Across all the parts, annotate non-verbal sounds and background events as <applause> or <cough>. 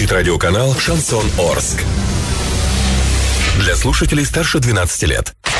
Звучит радиоканал «Шансон Орск». Для слушателей старше 12 лет.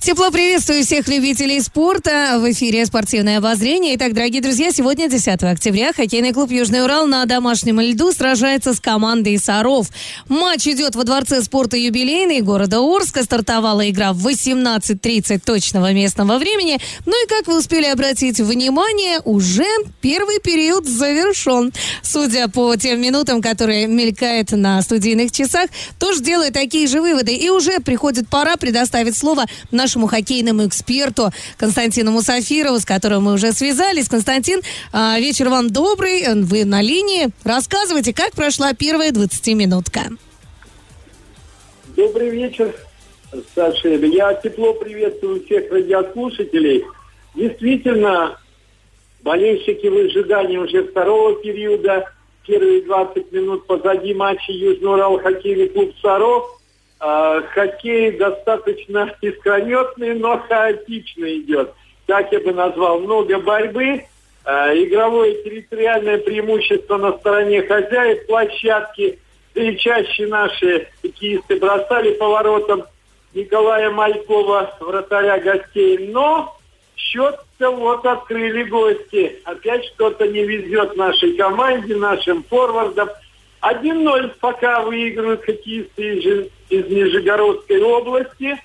Тепло приветствую всех любителей спорта. В эфире спортивное обозрение. Итак, дорогие друзья, сегодня 10 октября хоккейный клуб «Южный Урал» на домашнем льду сражается с командой «Саров». Матч идет во Дворце спорта юбилейный города Орска. Стартовала игра в 18.30 точного местного времени. Ну и, как вы успели обратить внимание, уже первый период завершен. Судя по тем минутам, которые мелькают на студийных часах, тоже делает такие же выводы. И уже приходит пора предоставить слово на нашему хоккейному эксперту Константину Мусафирову, с которым мы уже связались. Константин, а, вечер вам добрый, вы на линии. Рассказывайте, как прошла первая 20-минутка. Добрый вечер, Саша. Я тепло приветствую всех радиослушателей. Действительно, болельщики в ожидании уже второго периода. Первые 20 минут позади матча Южный Урал хоккейный клуб «Саров». А, хоккей достаточно <laughs> искрометный, но хаотично идет. Так я бы назвал. Много борьбы, а, игровое территориальное преимущество на стороне хозяев площадки. Да и чаще наши хоккеисты бросали поворотом Николая Малькова, вратаря гостей. Но счет-то вот открыли гости. Опять что-то не везет нашей команде, нашим форвардам. 1-0 пока выигрывают хоккеисты из, из Нижегородской области.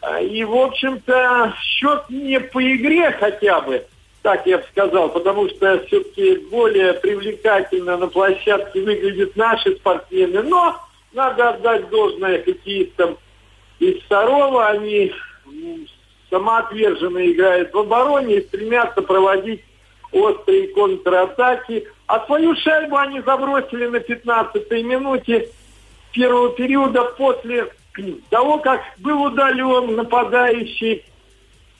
А, и, в общем-то, счет не по игре хотя бы, так я бы сказал, потому что все-таки более привлекательно на площадке выглядят наши спортсмены. Но надо отдать должное хоккеистам из Сарова. Они самоотверженно играют в обороне и стремятся проводить острые контратаки. А свою шайбу они забросили на 15-й минуте первого периода после того, как был удален нападающий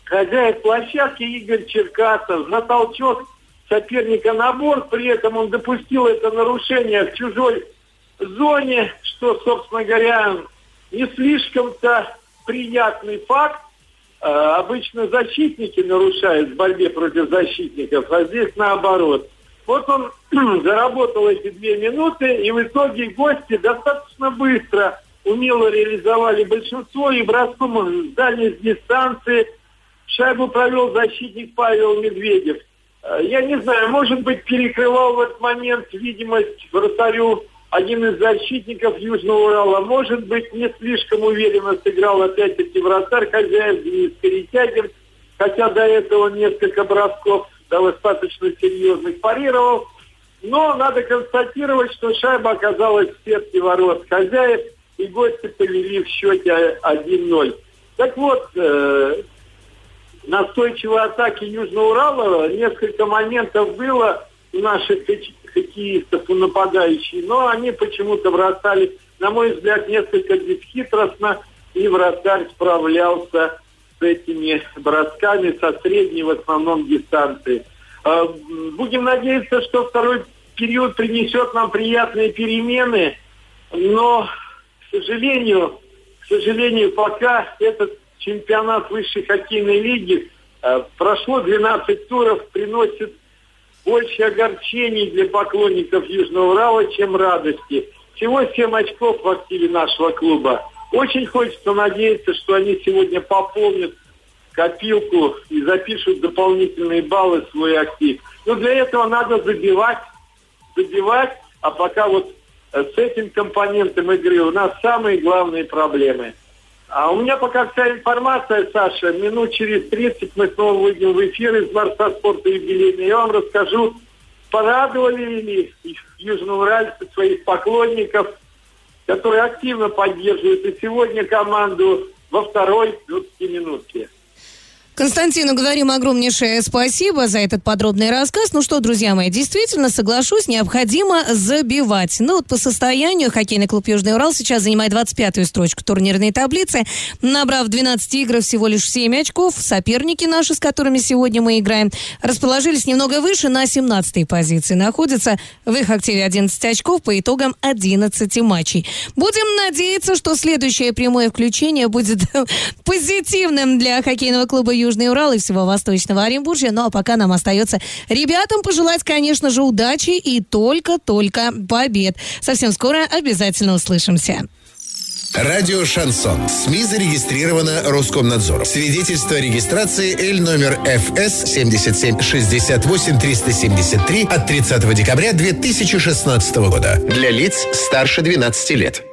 хозяин площадки Игорь Черкасов за толчок соперника на борт. При этом он допустил это нарушение в чужой зоне, что, собственно говоря, не слишком-то приятный факт. Э, обычно защитники нарушают в борьбе против защитников, а здесь наоборот. Вот он <clears throat> заработал эти две минуты, и в итоге гости достаточно быстро умело реализовали большинство и броском с дальней дистанции шайбу провел защитник Павел Медведев. Э, я не знаю, может быть, перекрывал в этот момент видимость вратарю один из защитников Южного Урала, может быть, не слишком уверенно сыграл опять-таки вратарь хозяев Денис Перетягин, хотя до этого несколько бросков достаточно серьезных парировал. Но надо констатировать, что шайба оказалась в сетке ворот хозяев, и гости повели в счете 1-0. Так вот, э, настойчивой атаки Южного Урала несколько моментов было у наших хоккеистов у нападающих, но они почему-то бросали, на мой взгляд, несколько бесхитростно, и вратарь справлялся с этими бросками со средней в основном дистанции. А, будем надеяться, что второй период принесет нам приятные перемены, но, к сожалению, к сожалению, пока этот чемпионат высшей хоккейной лиги а, прошло 12 туров, приносит больше огорчений для поклонников Южного Урала, чем радости. Всего 7 очков в активе нашего клуба. Очень хочется надеяться, что они сегодня пополнят копилку и запишут дополнительные баллы в свой актив. Но для этого надо забивать, забивать, а пока вот э, с этим компонентом игры у нас самые главные проблемы. А у меня пока вся информация, Саша. Минут через 30 мы снова выйдем в эфир из Дворца спорта юбилейный. Я вам расскажу, порадовали ли южноуральцы своих поклонников, которые активно поддерживают и сегодня команду во второй 20 минутке. Константину говорим огромнейшее спасибо за этот подробный рассказ. Ну что, друзья мои, действительно, соглашусь, необходимо забивать. Ну вот по состоянию хоккейный клуб Южный Урал сейчас занимает 25-ю строчку турнирной таблицы, набрав 12 игр всего лишь 7 очков. Соперники наши, с которыми сегодня мы играем, расположились немного выше, на 17-й позиции. Находятся в их активе 11 очков по итогам 11 матчей. Будем надеяться, что следующее прямое включение будет <laughs> позитивным для хоккейного клуба Южный Южный Урал и всего Восточного Оренбуржья. Ну а пока нам остается ребятам пожелать, конечно же, удачи и только-только побед. Совсем скоро обязательно услышимся. Радио «Шансон». СМИ зарегистрировано Роскомнадзором. Свидетельство о регистрации Л номер ФС 7768 373 от 30 декабря 2016 года. Для лиц старше 12 лет.